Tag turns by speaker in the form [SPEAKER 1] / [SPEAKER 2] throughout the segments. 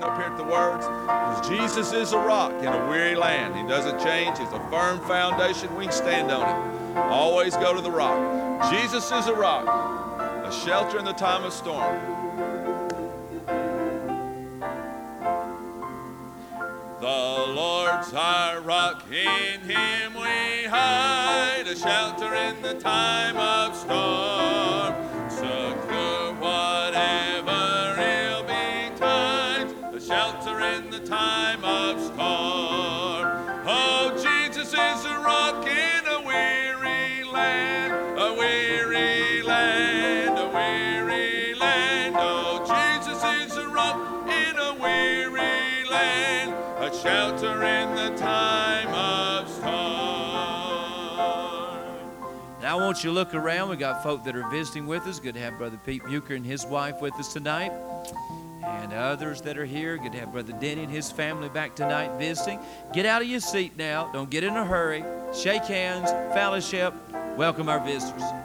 [SPEAKER 1] up here at the words because Jesus is a rock in a weary land. He doesn't change. He's a firm foundation. We stand on it. Always go to the rock. Jesus is a rock, a shelter in the time of storm. The Lord's our rock, in Him we hide, a shelter in the time of storm.
[SPEAKER 2] Want you to look around. We got folk that are visiting with us. Good to have Brother Pete Bucher and his wife with us tonight. And others that are here. Good to have Brother Denny and his family back tonight visiting. Get out of your seat now. Don't get in a hurry. Shake hands, fellowship. Welcome our visitors.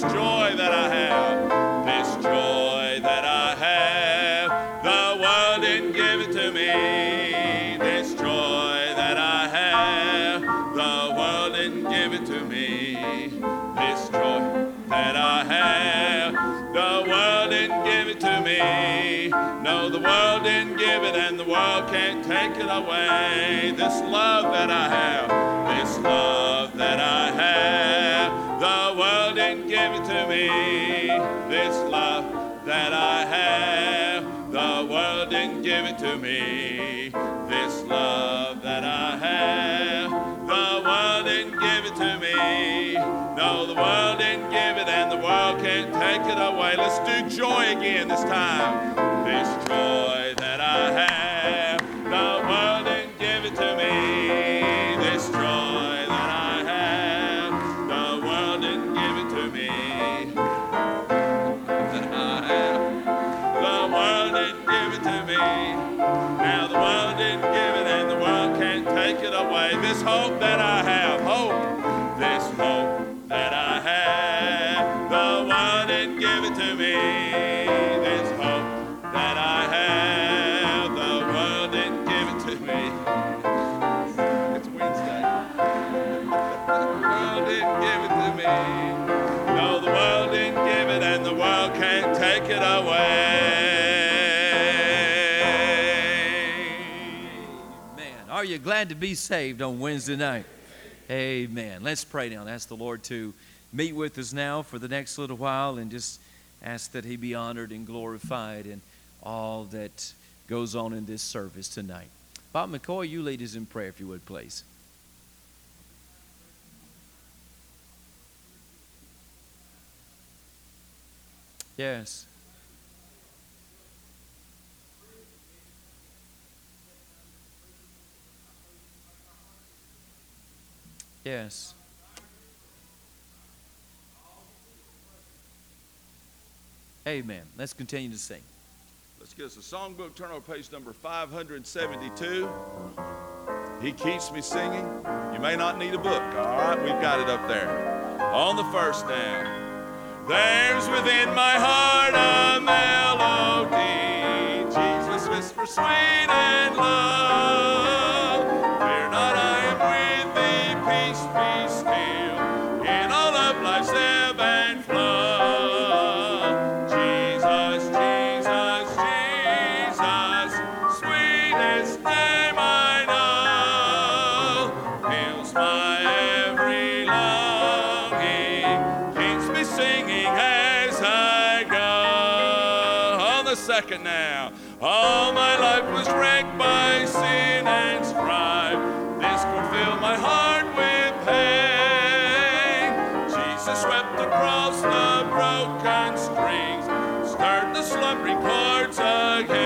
[SPEAKER 1] This joy that I have, this joy that I have, the world didn't give it to me. This joy that I have, the world didn't give it to me. This joy that I have, the world didn't give it to me. No, the world didn't give it, and the world can't take it away. This love that I have, this love that I have, it to me. This love that I have, the world didn't give it to me. This love that I have, the world didn't give it to me. No, the world didn't give it, and the world can't take it away. Let's do joy again this time. This joy hope that I have,
[SPEAKER 2] Man, are you glad to be saved on Wednesday night? Amen. Let's pray now ask the Lord to meet with us now for the next little while and just ask that He be honored and glorified in all that goes on in this service tonight. Bob McCoy, you lead us in prayer if you would, please. Yes. Yes. Amen. Let's continue to sing.
[SPEAKER 1] Let's get us a songbook. Turn over page number 572. He keeps me singing. You may not need a book. All right, we've got it up there. On the first now. There's within my heart a melody. Jesus whispers sweet Jesus swept across the broken strings, stirred the slumbering chords again.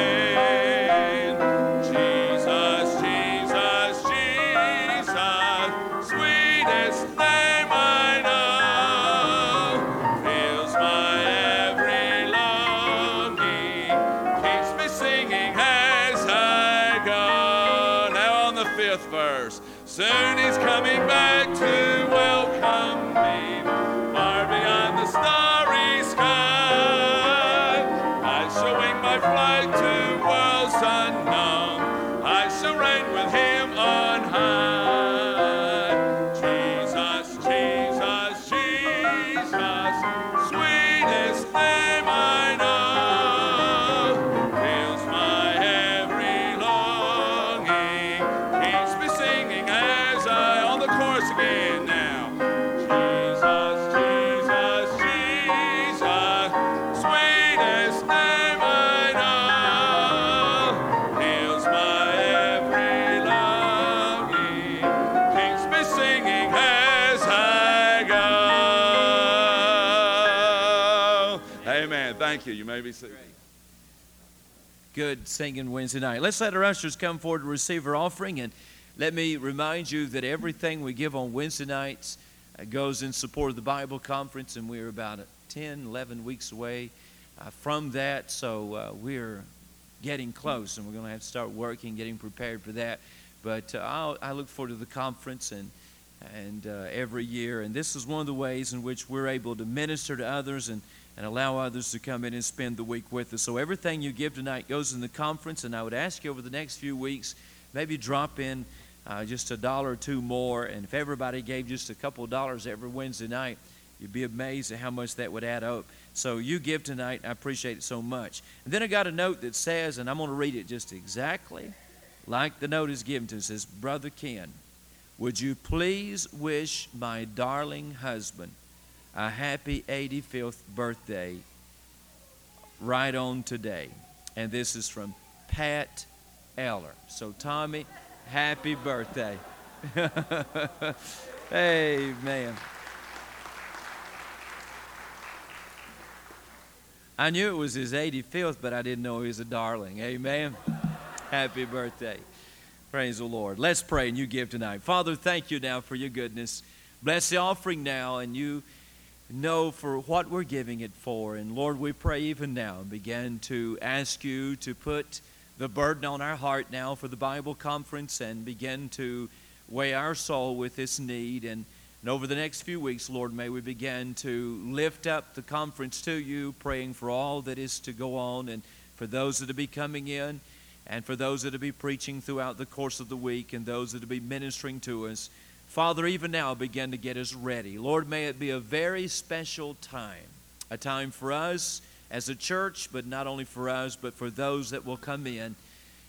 [SPEAKER 2] Good singing Wednesday night. Let's let our ushers come forward to receive our offering. And let me remind you that everything we give on Wednesday nights uh, goes in support of the Bible conference, and we're about 10, 11 weeks away uh, from that. So uh, we're getting close, and we're going to have to start working, getting prepared for that. But i look forward to the conference and and uh, every year, and this is one of the ways in which we're able to minister to others and and allow others to come in and spend the week with us. So everything you give tonight goes in the conference, and I would ask you over the next few weeks, maybe drop in uh, just a dollar or two more, and if everybody gave just a couple of dollars every Wednesday night, you'd be amazed at how much that would add up. So you give tonight, I appreciate it so much. And then I got a note that says, and I'm going to read it just exactly like the note is given to us. It says, Brother Ken, would you please wish my darling husband a happy 85th birthday right on today. And this is from Pat Eller. So, Tommy, happy birthday. Amen. I knew it was his 85th, but I didn't know he was a darling. Amen. Happy birthday. Praise the Lord. Let's pray and you give tonight. Father, thank you now for your goodness. Bless the offering now and you know for what we're giving it for. And Lord, we pray even now, begin to ask you to put the burden on our heart now for the Bible conference and begin to weigh our soul with this need. And, and over the next few weeks, Lord, may we begin to lift up the conference to you, praying for all that is to go on and for those that will be coming in and for those that will be preaching throughout the course of the week and those that will be ministering to us. Father, even now begin to get us ready. Lord, may it be a very special time, a time for us as a church, but not only for us, but for those that will come in.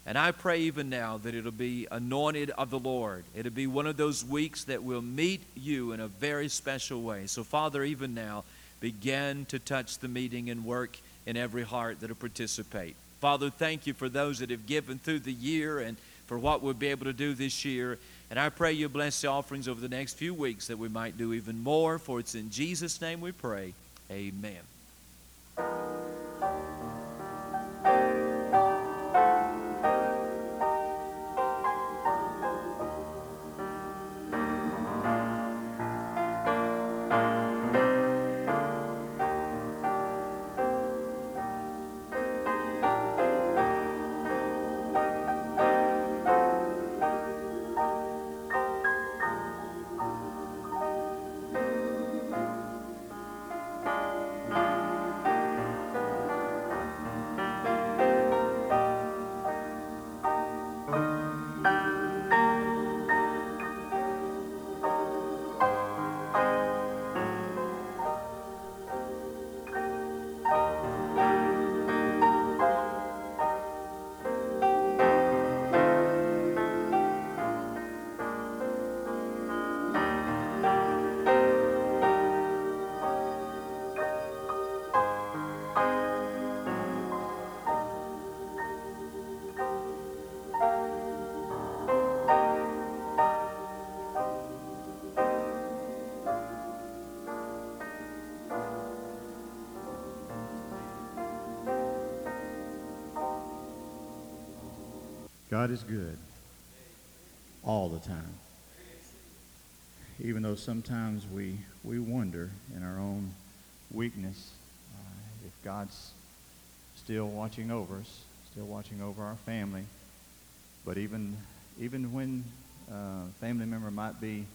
[SPEAKER 2] And I pray even now that it'll be anointed of the Lord. It'll be one of those weeks that will meet you in a very special way. So, Father, even now, begin to touch the meeting and work in every heart that'll participate. Father, thank you for those that have given through the year and for what we'll be able to do this year. And I pray you bless the offerings over the next few weeks that we might do even more. For it's in Jesus' name we pray. Amen.
[SPEAKER 3] God is good all the time. Even though sometimes we, we wonder in our own weakness uh, if God's still watching over us, still watching over our family. But even, even when a uh, family member might be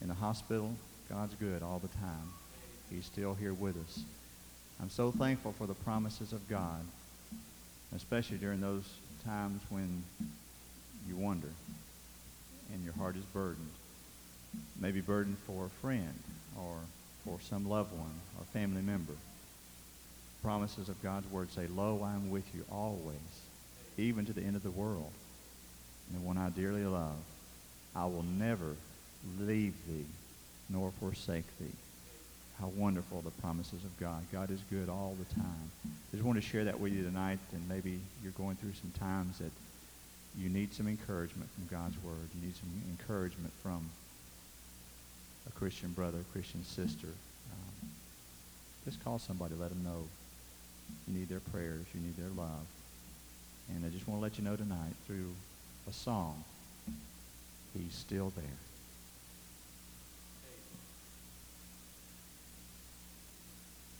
[SPEAKER 3] in the hospital, God's good all the time. He's still here with us. I'm so thankful for the promises of God, especially during those times when you wonder and your heart is burdened. Maybe burdened for a friend or for some loved one or family member. Promises of God's word say, Lo, I am with you always, even to the end of the world. And the one I dearly love, I will never leave thee nor forsake thee. How wonderful the promises of God. God is good all the time. I just want to share that with you tonight, and maybe you're going through some times that you need some encouragement from God's Word. You need some encouragement from a Christian brother, a Christian sister. Um, just call somebody, let them know you need their prayers, you need their love. And I just want to let you know tonight through a song, He's still there.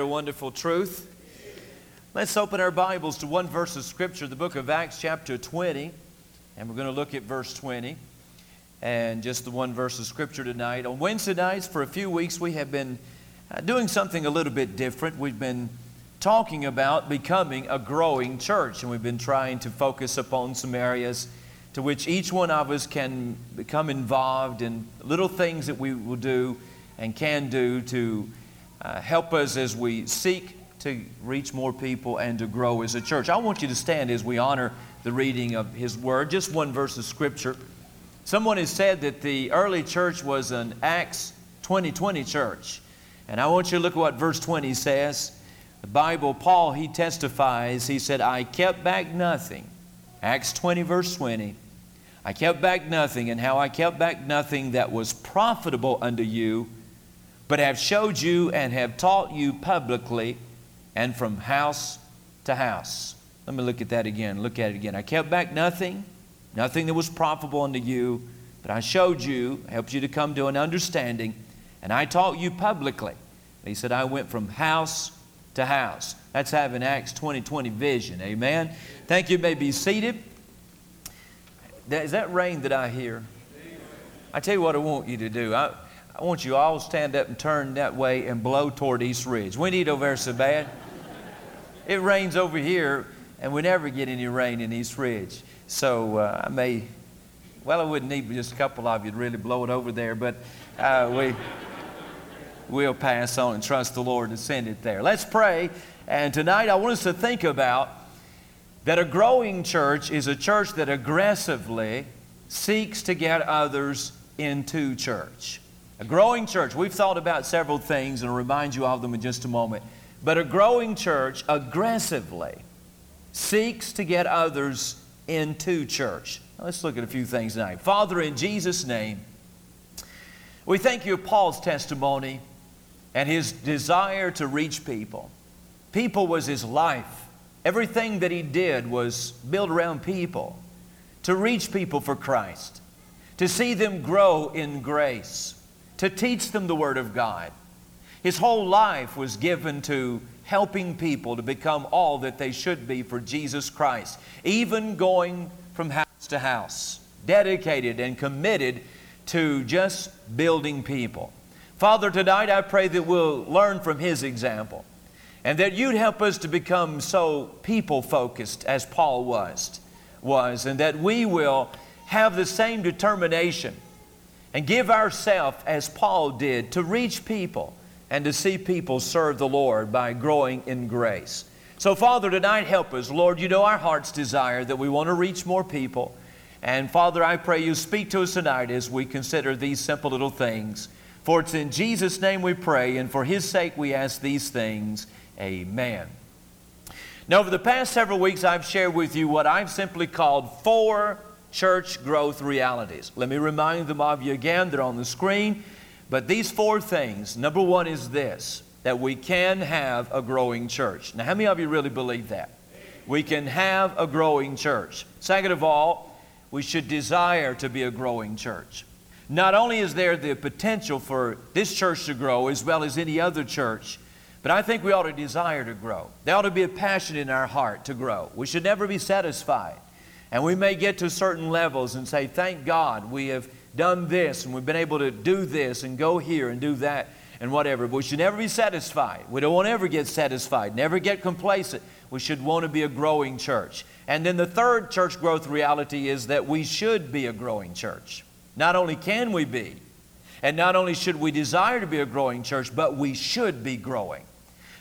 [SPEAKER 2] a wonderful truth? Let's open our Bibles to one verse of Scripture, the book of Acts, chapter 20. And we're going to look at verse 20 and just the one verse of Scripture tonight. On Wednesday nights, for a few weeks, we have been uh, doing something a little bit different. We've been talking about becoming a growing church, and we've been trying to focus upon some areas to which each one of us can become involved in little things that we will do and can do to uh, help us as we seek to reach more people and to grow as a church. I want you to stand as we honor the reading of His Word. Just one verse of Scripture. Someone has said that the early church was an Acts 2020 church. And I want you to look at what verse 20 says. The Bible, Paul, he testifies, he said, I kept back nothing. Acts 20, verse 20. I kept back nothing, and how I kept back nothing that was profitable unto you but have showed you and have taught you publicly and from house to house. Let me look at that again. Look at it again. I kept back nothing, nothing that was profitable unto you, but I showed you, helped you to come to an understanding, and I taught you publicly. He said, I went from house to house. That's having Acts 2020 vision. Amen. Thank you. you may be seated. Is that rain that I hear? I tell you what I want you to do. I, I want you all to stand up and turn that way and blow toward East Ridge. We need over so bad. It rains over here, and we never get any rain in East Ridge. So uh, I may Well, I wouldn't need just a couple of you to really blow it over there, but uh, we, we'll pass on and trust the Lord to send it there. Let's pray. And tonight I want us to think about that a growing church is a church that aggressively seeks to get others into church. A growing church, we've thought about several things and I'll remind you of them in just a moment. But a growing church aggressively seeks to get others into church. Now, let's look at a few things tonight. Father, in Jesus' name, we thank you for Paul's testimony and his desire to reach people. People was his life. Everything that he did was built around people, to reach people for Christ, to see them grow in grace, to teach them the Word of God. His whole life was given to helping people to become all that they should be for Jesus Christ, even going from house to house, dedicated and committed to just building people. Father, tonight I pray that we'll learn from his example and that you'd help us to become so people focused as Paul was, was and that we will have the same determination and give ourselves as Paul did to reach people and to see people serve the Lord by growing in grace. So, Father, tonight help us. Lord, you know our heart's desire that we want to reach more people. And Father, I pray you speak to us tonight as we consider these simple little things. For it's in Jesus' name we pray, and for His sake we ask these things. Amen. Now, over the past several weeks, I've shared with you what I've simply called four church growth realities. Let me remind them of you again, they're on the screen. But these four things number one is this that we can have a growing church. Now, how many of you really believe that? We can have a growing church. Second of all, we should desire to be a growing church. Not only is there the potential for this church to grow as well as any other church, but I think we ought to desire to grow. There ought to be a passion in our heart to grow. We should never be satisfied. And we may get to certain levels and say, Thank God we have done this and we've been able to do this and go here and do that and whatever. But we should never be satisfied. We don't want to ever get satisfied, never get complacent. We should want to be a growing church. And then the third church growth reality is that we should be a growing church. Not only can we be, and not only should we desire to be a growing church, but we should be growing.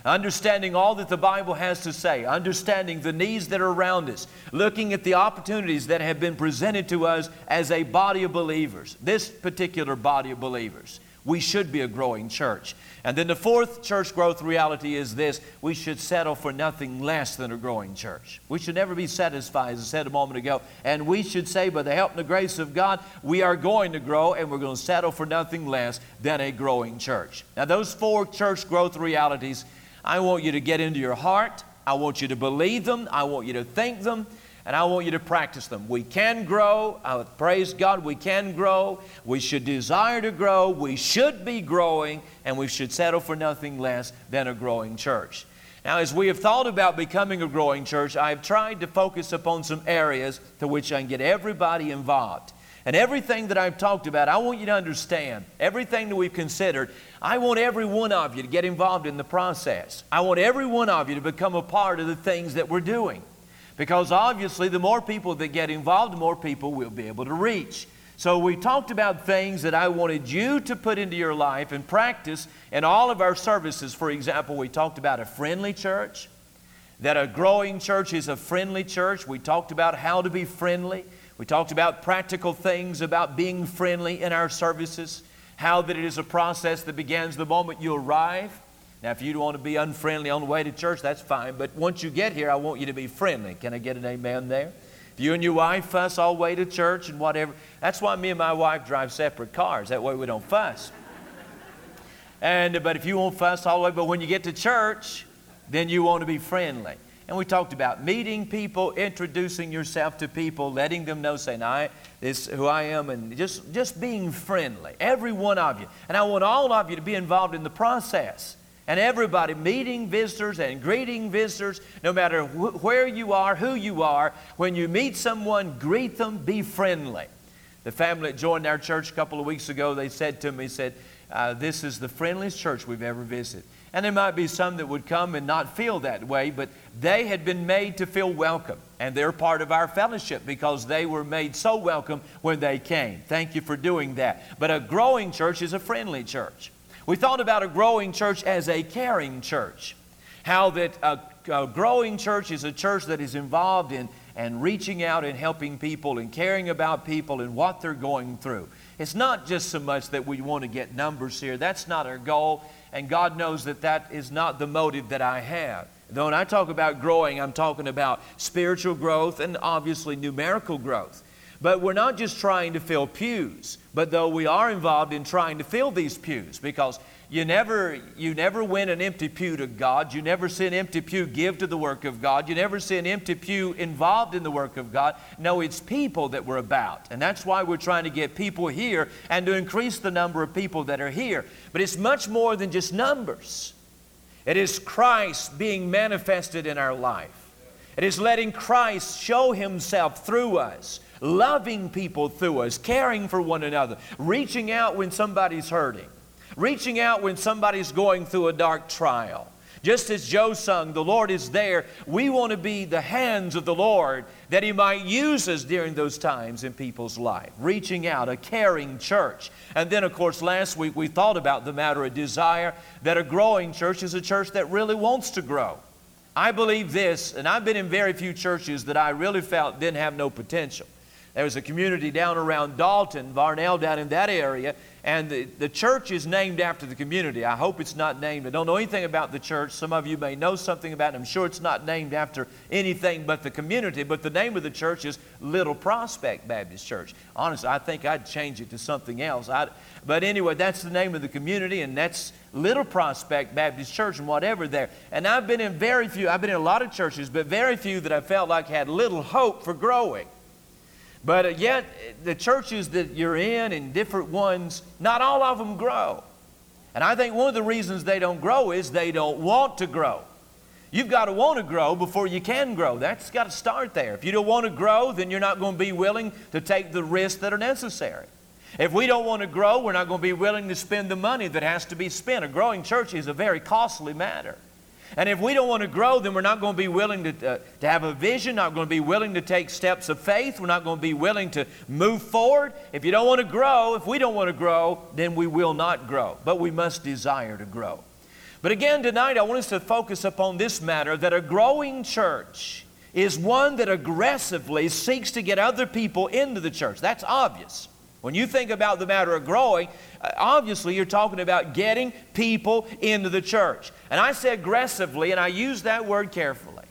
[SPEAKER 2] Understanding all that the Bible has to say, understanding the needs that are around us, looking at the opportunities that have been presented to us as a body of believers, this particular body of believers. We should be a growing church. And then the fourth church growth reality is this we should settle for nothing less than a growing church. We should never be satisfied, as I said a moment ago. And we should say, by the help and the grace of God, we are going to grow and we're going to settle for nothing less than a growing church. Now, those four church growth realities, I want you to get into your heart. I want you to believe them. I want you to think them and I want you to practice them. We can grow. I praise God, we can grow. We should desire to grow. We should be growing, and we should settle for nothing less than a growing church. Now, as we have thought about becoming a growing church, I've tried to focus upon some areas to which I can get everybody involved. And everything that I've talked about, I want you to understand. Everything that we've considered, I want every one of you to get involved in the process. I want every one of you to become a part of the things that we're doing. Because obviously, the more people that get involved, the more people we'll be able to reach. So, we talked about things that I wanted you to put into your life and practice in all of our services. For example, we talked about a friendly church, that a growing church is a friendly church. We talked about how to be friendly. We talked about practical things about being friendly in our services, how that it is a process that begins the moment you arrive now, if you don't want to be unfriendly on the way to church, that's fine. But once you get here, I want you to be friendly. Can I get an amen there? If you and your wife fuss all the way to church and whatever, that's why me and my wife drive separate cars. That way we don't fuss. And, but if you won't fuss all the way, but when you get to church, then you want to be friendly. And we talked about meeting people, introducing yourself to people, letting them know, saying, I, this who I am, and just, just being friendly. Every one of you. And I want all of you to be involved in the process and everybody meeting visitors and greeting visitors, no matter wh- where you are, who you are. When you meet someone, greet them, be friendly. The family that joined our church a couple of weeks ago, they said to me, said, uh, this is the friendliest church we've ever visited. And there might be some that would come and not feel that way, but they had been made to feel welcome. And they're part of our fellowship because they were made so welcome when they came. Thank you for doing that. But a growing church is a friendly church. We thought about a growing church as a caring church. How that a, a growing church is a church that is involved in and reaching out and helping people and caring about people and what they're going through. It's not just so much that we want to get numbers here. That's not our goal and God knows that that is not the motive that I have. Though when I talk about growing, I'm talking about spiritual growth and obviously numerical growth. But we're not just trying to fill pews, but though we are involved in trying to fill these pews because you never, you never win an empty pew to God. You never see an empty pew give to the work of God. You never see an empty pew involved in the work of God. No, it's people that we're about. And that's why we're trying to get people here and to increase the number of people that are here. But it's much more than just numbers. It is Christ being manifested in our life. It is letting Christ show Himself through us, loving people through us, caring for one another, reaching out when somebody's hurting reaching out when somebody's going through a dark trial. Just as Joe sung, The Lord is there, we want to be the hands of the Lord that He might use us during those times in people's life. Reaching out, a caring church. And then, of course, last week we thought about the matter of desire that a growing church is a church that really wants to grow. I believe this, and I've been in very few churches that I really felt didn't have no potential. There was a community down around Dalton, Varnell, down in that area, and the, the church is named after the community. I hope it's not named. I don't know anything about the church. Some of you may know something about it. I'm sure it's not named after anything but the community. But the name of the church is Little Prospect Baptist Church. Honestly, I think I'd change it to something else. I, but anyway, that's the name of the community, and that's Little Prospect Baptist Church and whatever there. And I've been in very few, I've been in a lot of churches, but very few that I felt like had little hope for growing. But uh, yet, the churches that you're in and different ones, not all of them grow. And I think one of the reasons they don't grow is they don't want to grow. You've got to want to grow before you can grow. That's got to start there. If you don't want to grow, then you're not going to be willing to take the risks that are necessary. If we don't want to grow, we're not going to be willing to spend the money that has to be spent. A growing church is a very costly matter. And if we don't want to grow, then we're not going to be willing to, uh, to have a vision, not going to be willing to take steps of faith. We're not going to be willing to move forward. If you don't want to grow, if we don't want to grow, then we will not grow. But we must desire to grow. But again, tonight I want us to focus upon this matter that a growing church is one that aggressively seeks to get other people into the church. That's obvious. When you think about the matter of growing, uh, obviously you're talking about getting people into the church. And I say aggressively, and I use that word carefully.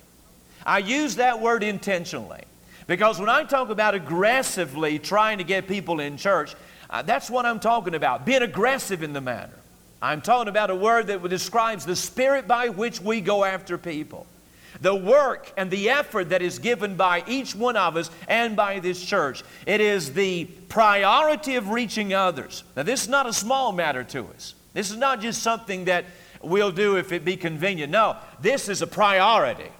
[SPEAKER 2] I use that word intentionally. Because when I talk about aggressively trying to get people in church, uh, that's what I'm talking about, being aggressive in the matter. I'm talking about a word that describes the spirit by which we go after people the work and the effort that is given by each one of us and by this church. It is the priority of reaching others. Now, this is not a small matter to us. This is not just something that we'll do if it be convenient. No, this is a priority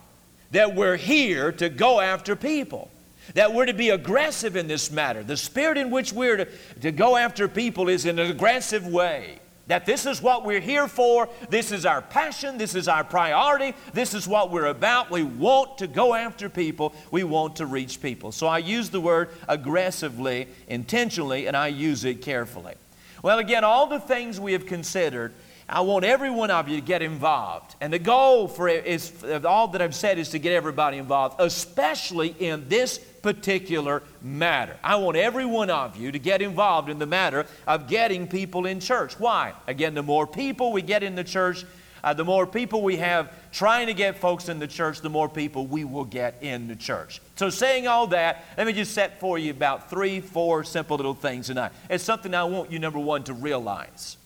[SPEAKER 2] that we're here to go after people. That we're to be aggressive in this matter. The spirit in which we're to, to go after people is in an aggressive way. That this is what we're here for, this is our passion, this is our priority, this is what we're about. We want to go after people, we want to reach people. So I use the word aggressively, intentionally, and I use it carefully. Well, again, all the things we have considered, I want every one of you to get involved. And the goal for it is all that I've said is to get everybody involved, especially in this particular matter. I want every one of you to get involved in the matter of getting people in church. Why? Again, the more people we get in the church, uh, the more people we have trying to get folks in the church, the more people we will get in the church. So, saying all that, let me just set for you about three, four simple little things tonight. It's something I want you, number one, to realize.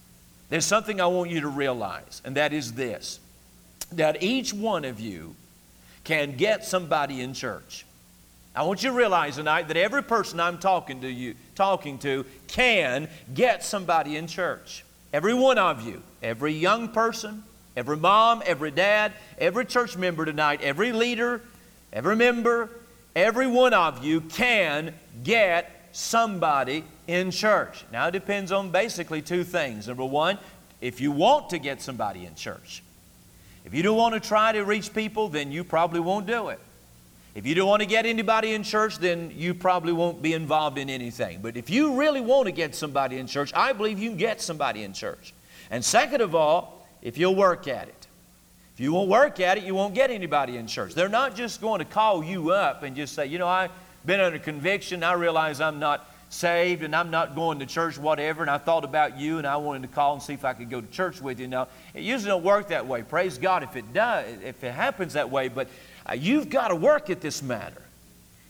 [SPEAKER 2] There's something I want you to realize, and that is this that each one of you can get somebody in church. I want you to realize tonight that every person I'm talking to you, talking to, can get somebody in church. Every one of you, every young person, every mom, every dad, every church member tonight, every leader, every member, every one of you can get somebody in church. Now it depends on basically two things. Number one, if you want to get somebody in church. If you don't want to try to reach people, then you probably won't do it. If you don't want to get anybody in church, then you probably won't be involved in anything. But if you really want to get somebody in church, I believe you can get somebody in church. And second of all, if you'll work at it. If you won't work at it, you won't get anybody in church. They're not just going to call you up and just say, you know, I've been under conviction. I realize I'm not saved and I'm not going to church, whatever, and I thought about you and I wanted to call and see if I could go to church with you. Now, it usually don't work that way. Praise God if it does, if it happens that way, but Uh, you've got to work at this matter.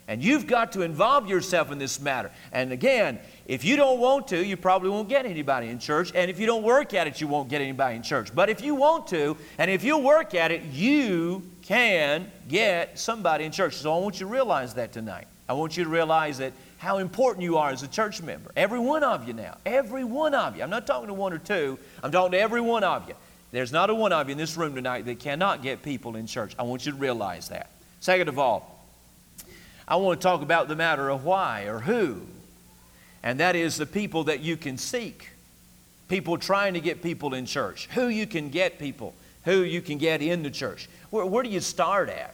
[SPEAKER 2] And you've got to involve yourself in this matter. And again, if you don't want to, you probably won't get anybody in church. And if you don't work at it, you won't get anybody in church. But if you want to, and if you work at it, you can get somebody in church. So I want you to realize that tonight. I want you to realize that how important you are as a church member. Every one of you now. Every one of you. I'm not talking to one or two, I'm talking to every one of you. There's not a one of you in this room tonight that cannot get people in church. I want you to realize that. Second of all, I want to talk about the matter of why or who, and that is the people that you can seek. People trying to get people in church. Who you can get people, who you can get in the church. Where, where do you start at?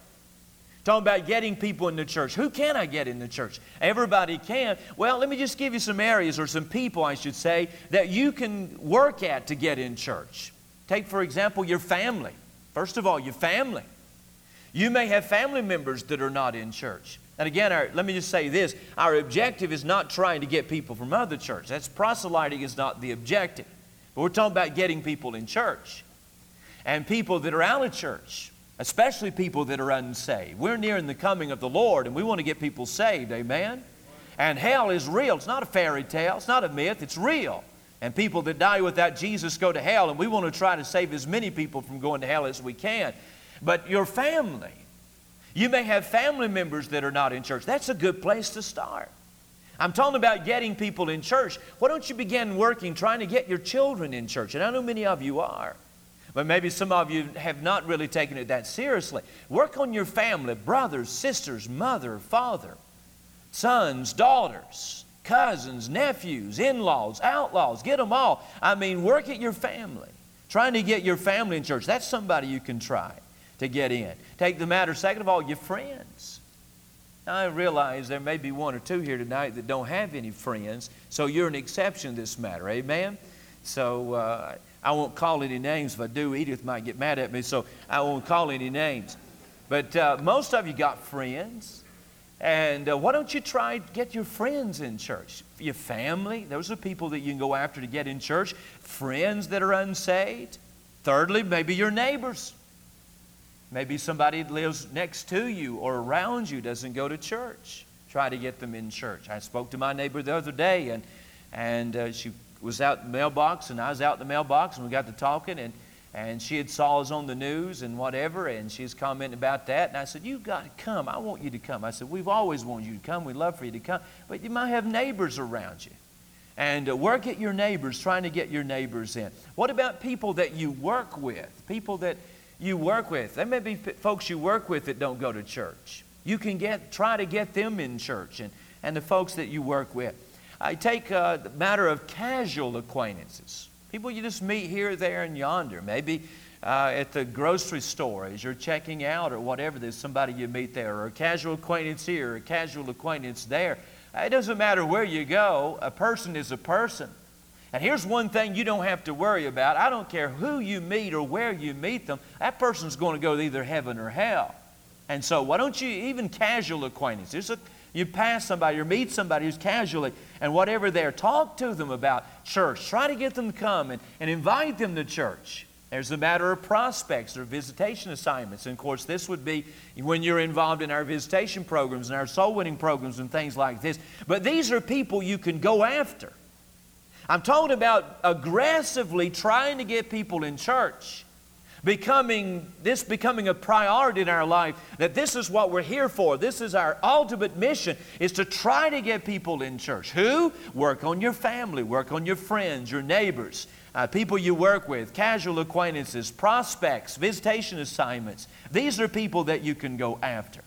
[SPEAKER 2] Talking about getting people in the church. Who can I get in the church? Everybody can. Well, let me just give you some areas or some people, I should say, that you can work at to get in church. Take, for example, your family. First of all, your family. You may have family members that are not in church. And again, our, let me just say this our objective is not trying to get people from other churches. That's proselyting is not the objective. But we're talking about getting people in church and people that are out of church especially people that are unsaved. We're nearing the coming of the Lord, and we want to get people saved. Amen? And hell is real. It's not a fairy tale, it's not a myth, it's real. And people that die without Jesus go to hell, and we want to try to save as many people from going to hell as we can. But your family, you may have family members that are not in church. That's a good place to start. I'm talking about getting people in church. Why don't you begin working trying to get your children in church? And I know many of you are. But maybe some of you have not really taken it that seriously. Work on your family brothers, sisters, mother, father, sons, daughters, cousins, nephews, in laws, outlaws. Get them all. I mean, work at your family. Trying to get your family in church. That's somebody you can try to get in. Take the matter, second of all, your friends. I realize there may be one or two here tonight that don't have any friends, so you're an exception to this matter. Amen? So, uh, I won't call any names. If I do, Edith might get mad at me, so I won't call any names. But uh, most of you got friends. And uh, why don't you try get your friends in church? Your family, those are people that you can go after to get in church. Friends that are unsaved. Thirdly, maybe your neighbors. Maybe somebody that lives next to you or around you doesn't go to church. Try to get them in church. I spoke to my neighbor the other day, and, and uh, she was out in the mailbox, and I was out in the mailbox, and we got to talking, and, and she had saw us on the news and whatever, and she was commenting about that. And I said, You've got to come. I want you to come. I said, We've always wanted you to come. We'd love for you to come. But you might have neighbors around you. And uh, work at your neighbors, trying to get your neighbors in. What about people that you work with? People that you work with. There may be folks you work with that don't go to church. You can get, try to get them in church and, and the folks that you work with. I take uh, the matter of casual acquaintances. People you just meet here, there, and yonder. Maybe uh, at the grocery store as you're checking out or whatever, there's somebody you meet there, or a casual acquaintance here, or a casual acquaintance there. It doesn't matter where you go, a person is a person. And here's one thing you don't have to worry about. I don't care who you meet or where you meet them, that person's going to go to either heaven or hell. And so, why don't you, even casual acquaintances, there's a you pass somebody or meet somebody who's casually and whatever there, talk to them about church. Try to get them to come and, and invite them to church. There's a matter of prospects or visitation assignments. And of course, this would be when you're involved in our visitation programs and our soul winning programs and things like this. But these are people you can go after. I'm talking about aggressively trying to get people in church becoming this becoming a priority in our life that this is what we're here for. This is our ultimate mission is to try to get people in church. Who? Work on your family work on your friends your neighbors uh, people you work with casual acquaintances prospects visitation assignments. These are people that you can go after.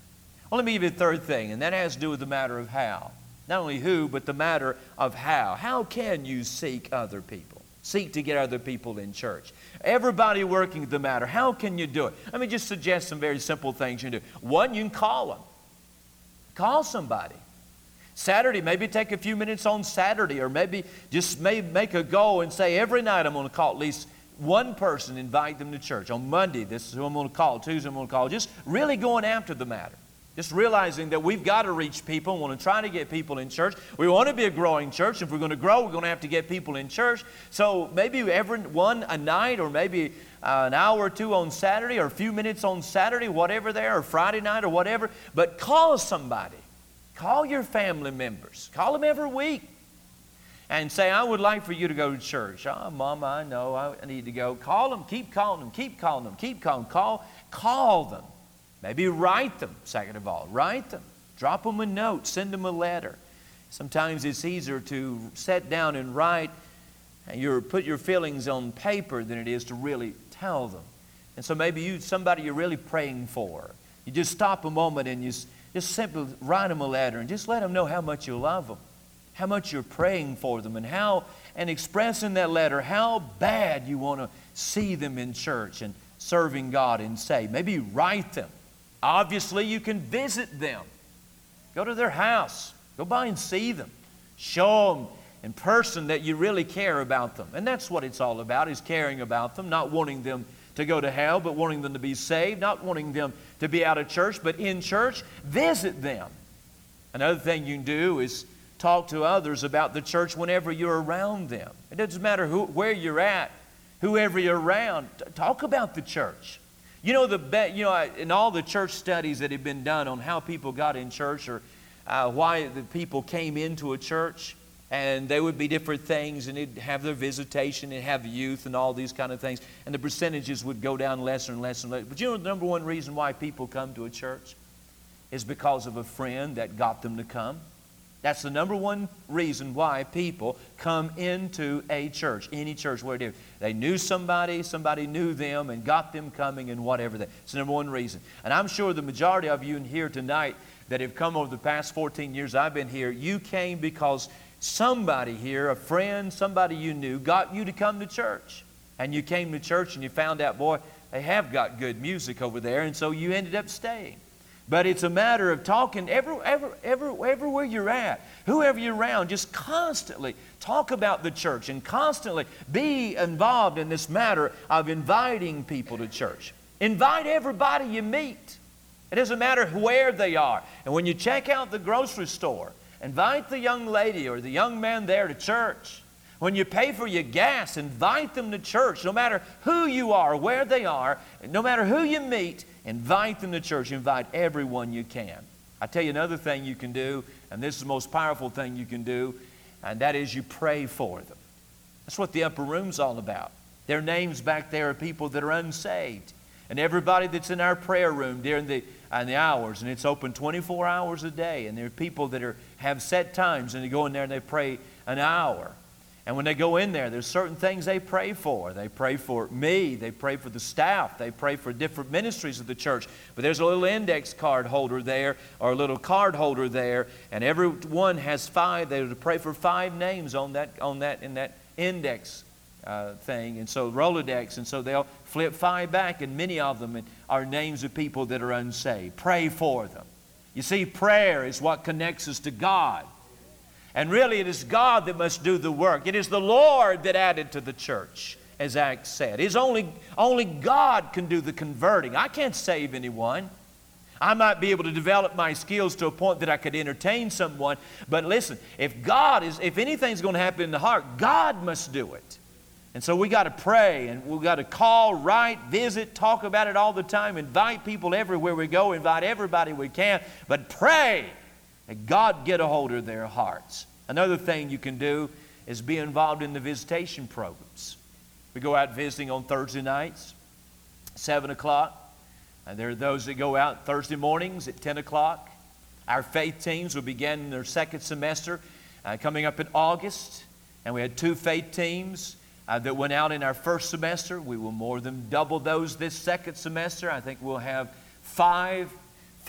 [SPEAKER 2] Well let me give you a third thing and that has to do with the matter of how. Not only who but the matter of how. How can you seek other people Seek to get other people in church. Everybody working the matter. How can you do it? Let me just suggest some very simple things you can do. One, you can call them. Call somebody. Saturday, maybe take a few minutes on Saturday, or maybe just may make a goal and say, every night I'm going to call at least one person, invite them to church. On Monday, this is who I'm going to call. Tuesday, I'm going to call. Just really going after the matter. Just realizing that we've got to reach people, we want to try to get people in church. We want to be a growing church. If we're going to grow, we're going to have to get people in church. So maybe every one a night, or maybe uh, an hour or two on Saturday, or a few minutes on Saturday, whatever there, or Friday night, or whatever. But call somebody. Call your family members. Call them every week and say, I would like for you to go to church. Oh, Mama, I know I need to go. Call them, keep calling them, keep calling them, keep calling. Call, call them. Maybe write them, second of all. Write them. Drop them a note. Send them a letter. Sometimes it's easier to sit down and write and you put your feelings on paper than it is to really tell them. And so maybe you somebody you're really praying for. You just stop a moment and you just simply write them a letter and just let them know how much you love them, how much you're praying for them, and how and express in that letter how bad you want to see them in church and serving God and say. Maybe write them Obviously, you can visit them. Go to their house. Go by and see them. Show them in person that you really care about them. And that's what it's all about, is caring about them, not wanting them to go to hell, but wanting them to be saved, not wanting them to be out of church, but in church. Visit them. Another thing you can do is talk to others about the church whenever you're around them. It doesn't matter who, where you're at, whoever you're around, talk about the church. You know, the be- you know, in all the church studies that have been done on how people got in church or uh, why the people came into a church, and there would be different things, and it'd have their visitation, and have youth, and all these kind of things, and the percentages would go down less and less and. But you know, the number one reason why people come to a church is because of a friend that got them to come. That's the number one reason why people come into a church, any church, where. They knew somebody, somebody knew them, and got them coming, and whatever that. It's the number one reason. And I'm sure the majority of you in here tonight that have come over the past 14 years I've been here, you came because somebody here, a friend, somebody you knew, got you to come to church. And you came to church and you found out, boy, they have got good music over there, and so you ended up staying. But it's a matter of talking every, every, every, everywhere you're at, whoever you're around, just constantly talk about the church and constantly be involved in this matter of inviting people to church. Invite everybody you meet. It doesn't matter where they are. And when you check out the grocery store, invite the young lady or the young man there to church. When you pay for your gas, invite them to church. No matter who you are, where they are, no matter who you meet, Invite them to church. Invite everyone you can. I tell you another thing you can do, and this is the most powerful thing you can do, and that is you pray for them. That's what the upper room's all about. Their names back there are people that are unsaved. And everybody that's in our prayer room during the, uh, the hours, and it's open 24 hours a day, and there are people that are, have set times, and they go in there and they pray an hour. And when they go in there, there's certain things they pray for. They pray for me, they pray for the staff, they pray for different ministries of the church. But there's a little index card holder there, or a little card holder there, and everyone has five. They're to pray for five names on that, on that, in that index uh, thing. And so Rolodex, and so they'll flip five back, and many of them are names of people that are unsaved. Pray for them. You see, prayer is what connects us to God. And really, it is God that must do the work. It is the Lord that added to the church, as Acts said. It's only, only God can do the converting. I can't save anyone. I might be able to develop my skills to a point that I could entertain someone, but listen, if God is, if anything's going to happen in the heart, God must do it. And so we got to pray and we got to call, write, visit, talk about it all the time, invite people everywhere we go, invite everybody we can, but pray that God get a hold of their hearts. Another thing you can do is be involved in the visitation programs. We go out visiting on Thursday nights, 7 o'clock. And there are those that go out Thursday mornings at 10 o'clock. Our faith teams will begin their second semester uh, coming up in August. And we had two faith teams uh, that went out in our first semester. We will more than double those this second semester. I think we'll have five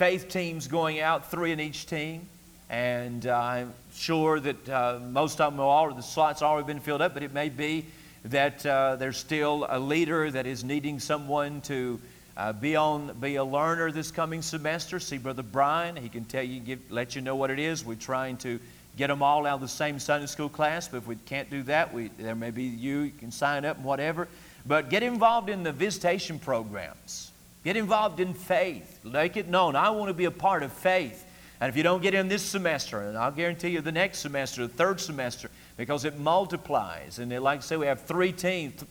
[SPEAKER 2] faith teams going out, three in each team. And uh, I'm sure that uh, most of them, are, the slots already been filled up, but it may be that uh, there's still a leader that is needing someone to uh, be on be a learner this coming semester. See Brother Brian; he can tell you, give, let you know what it is. We're trying to get them all out of the same Sunday school class, but if we can't do that, we, there may be you. You can sign up and whatever. But get involved in the visitation programs. Get involved in faith. Make it known. I want to be a part of faith. And if you don't get in this semester, and I'll guarantee you the next semester, the third semester, because it multiplies. And like I say, we have three teams,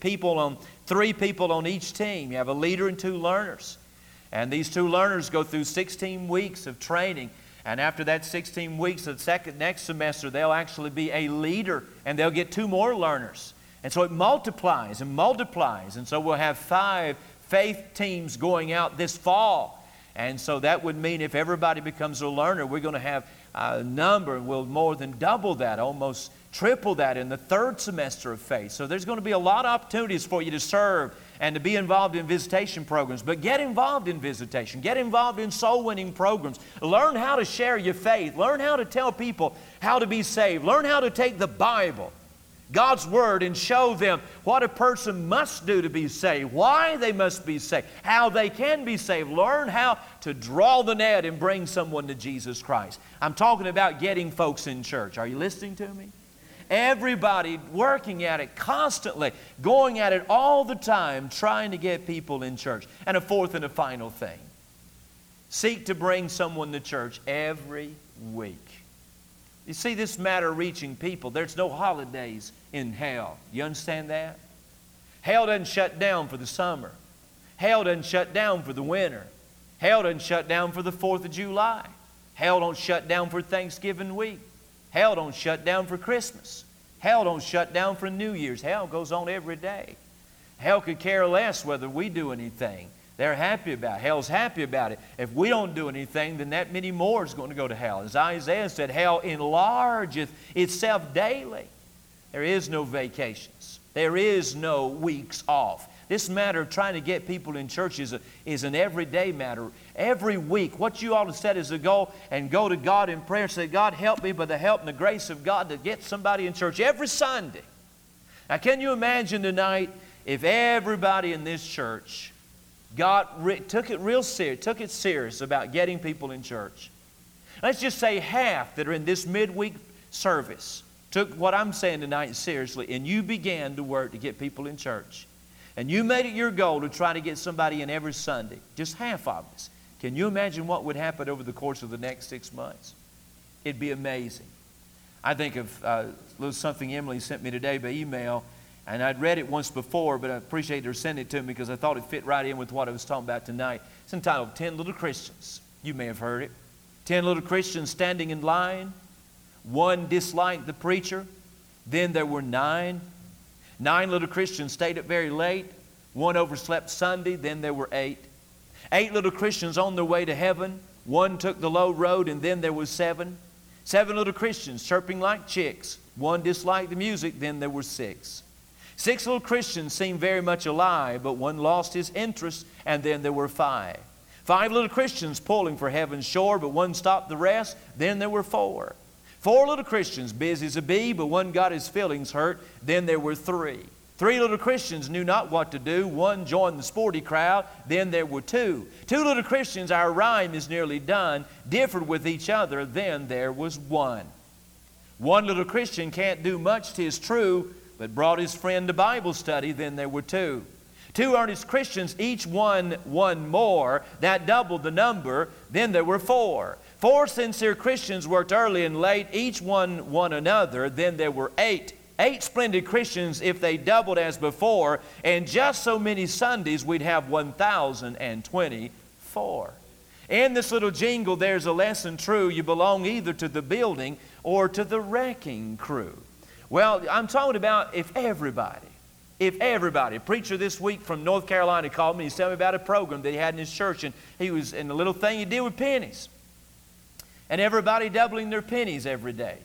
[SPEAKER 2] people on three people on each team. You have a leader and two learners. And these two learners go through 16 weeks of training. And after that 16 weeks, the second next semester, they'll actually be a leader and they'll get two more learners. And so it multiplies and multiplies. And so we'll have five faith teams going out this fall. And so that would mean if everybody becomes a learner, we're going to have a number, and we'll more than double that, almost triple that in the third semester of faith. So there's going to be a lot of opportunities for you to serve and to be involved in visitation programs. But get involved in visitation, get involved in soul winning programs. Learn how to share your faith, learn how to tell people how to be saved, learn how to take the Bible God's Word and show them what a person must do to be saved, why they must be saved, how they can be saved. Learn how to draw the net and bring someone to Jesus Christ. I'm talking about getting folks in church. Are you listening to me? Everybody working at it constantly, going at it all the time, trying to get people in church. And a fourth and a final thing seek to bring someone to church every week. You see, this matter reaching people, there's no holidays in hell. You understand that? Hell doesn't shut down for the summer. Hell doesn't shut down for the winter. Hell doesn't shut down for the 4th of July. Hell don't shut down for Thanksgiving week. Hell don't shut down for Christmas. Hell don't shut down for New Year's. Hell goes on every day. Hell could care less whether we do anything. They're happy about it. Hell's happy about it. If we don't do anything, then that many more is going to go to hell. As Isaiah said, hell enlargeth itself daily. There is no vacations. There is no weeks off. This matter of trying to get people in church is, a, is an everyday matter. Every week, what you ought to set as a goal and go to God in prayer and say, God, help me by the help and the grace of God to get somebody in church every Sunday. Now, can you imagine tonight if everybody in this church got re- took it real serious, took it serious about getting people in church. Let's just say half that are in this midweek service took what I'm saying tonight seriously, and you began to work to get people in church. And you made it your goal to try to get somebody in every Sunday, just half of us. Can you imagine what would happen over the course of the next six months? It'd be amazing. I think of uh, little something Emily sent me today by email and I'd read it once before, but I appreciate her sending it to me because I thought it fit right in with what I was talking about tonight. It's entitled 10 Little Christians. You may have heard it. 10 little Christians standing in line. One disliked the preacher. Then there were nine. Nine little Christians stayed up very late. One overslept Sunday. Then there were eight. Eight little Christians on their way to heaven. One took the low road, and then there was seven. Seven little Christians chirping like chicks. One disliked the music, then there were six. Six little Christians seemed very much alive, but one lost his interest, and then there were five. Five little Christians pulling for heaven's shore, but one stopped the rest, then there were four. Four little Christians busy as a bee, but one got his feelings hurt, then there were three. Three little Christians knew not what to do. One joined the sporty crowd, then there were two. Two little Christians, our rhyme is nearly done, differed with each other, then there was one. One little Christian can't do much, tis true, but brought his friend to Bible study, then there were two. Two earnest Christians, each won one more, that doubled the number, then there were four. Four sincere Christians worked early and late, each won one another, then there were eight. Eight splendid Christians if they doubled as before, and just so many Sundays we'd have 1,024. In this little jingle, there's a lesson true. You belong either to the building or to the wrecking crew. Well, I'm talking about if everybody, if everybody, a preacher this week from North Carolina called me, he's telling me about a program that he had in his church, and he was in the little thing he did with pennies. And everybody doubling their pennies every day.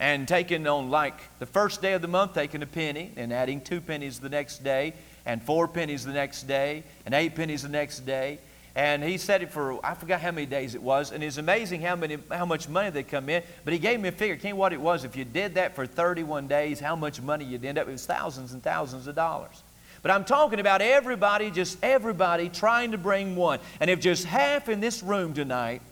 [SPEAKER 2] And taking on like the first day of the month, taking a penny and adding two pennies the next day, and four pennies the next day, and eight pennies the next day. And he said it for, I forgot how many days it was. And it's amazing how, many, how much money they come in. But he gave me a figure. Can't what it was. If you did that for 31 days, how much money you'd end up. It was thousands and thousands of dollars. But I'm talking about everybody, just everybody trying to bring one. And if just half in this room tonight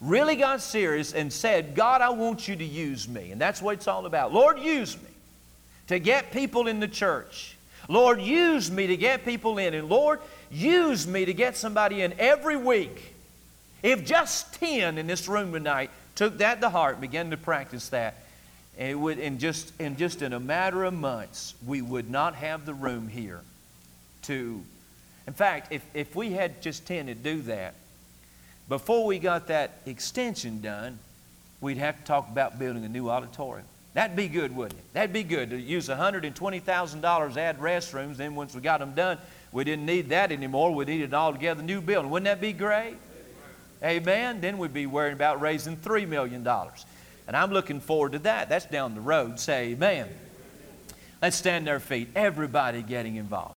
[SPEAKER 2] really got serious and said, God, I want you to use me. And that's what it's all about. Lord, use me to get people in the church. Lord, use me to get people in. And Lord, use me to get somebody in every week. If just 10 in this room tonight took that to heart and began to practice that, and it would, in, just, in just in a matter of months, we would not have the room here to. In fact, if, if we had just 10 to do that, before we got that extension done, we'd have to talk about building a new auditorium. That'd be good, wouldn't it? That'd be good to use $120,000 add restrooms. Then once we got them done, we didn't need that anymore. We needed an altogether new building. Wouldn't that be great? Amen. Then we'd be worrying about raising $3 million. And I'm looking forward to that. That's down the road. Say amen. Let's stand on our feet. Everybody getting involved.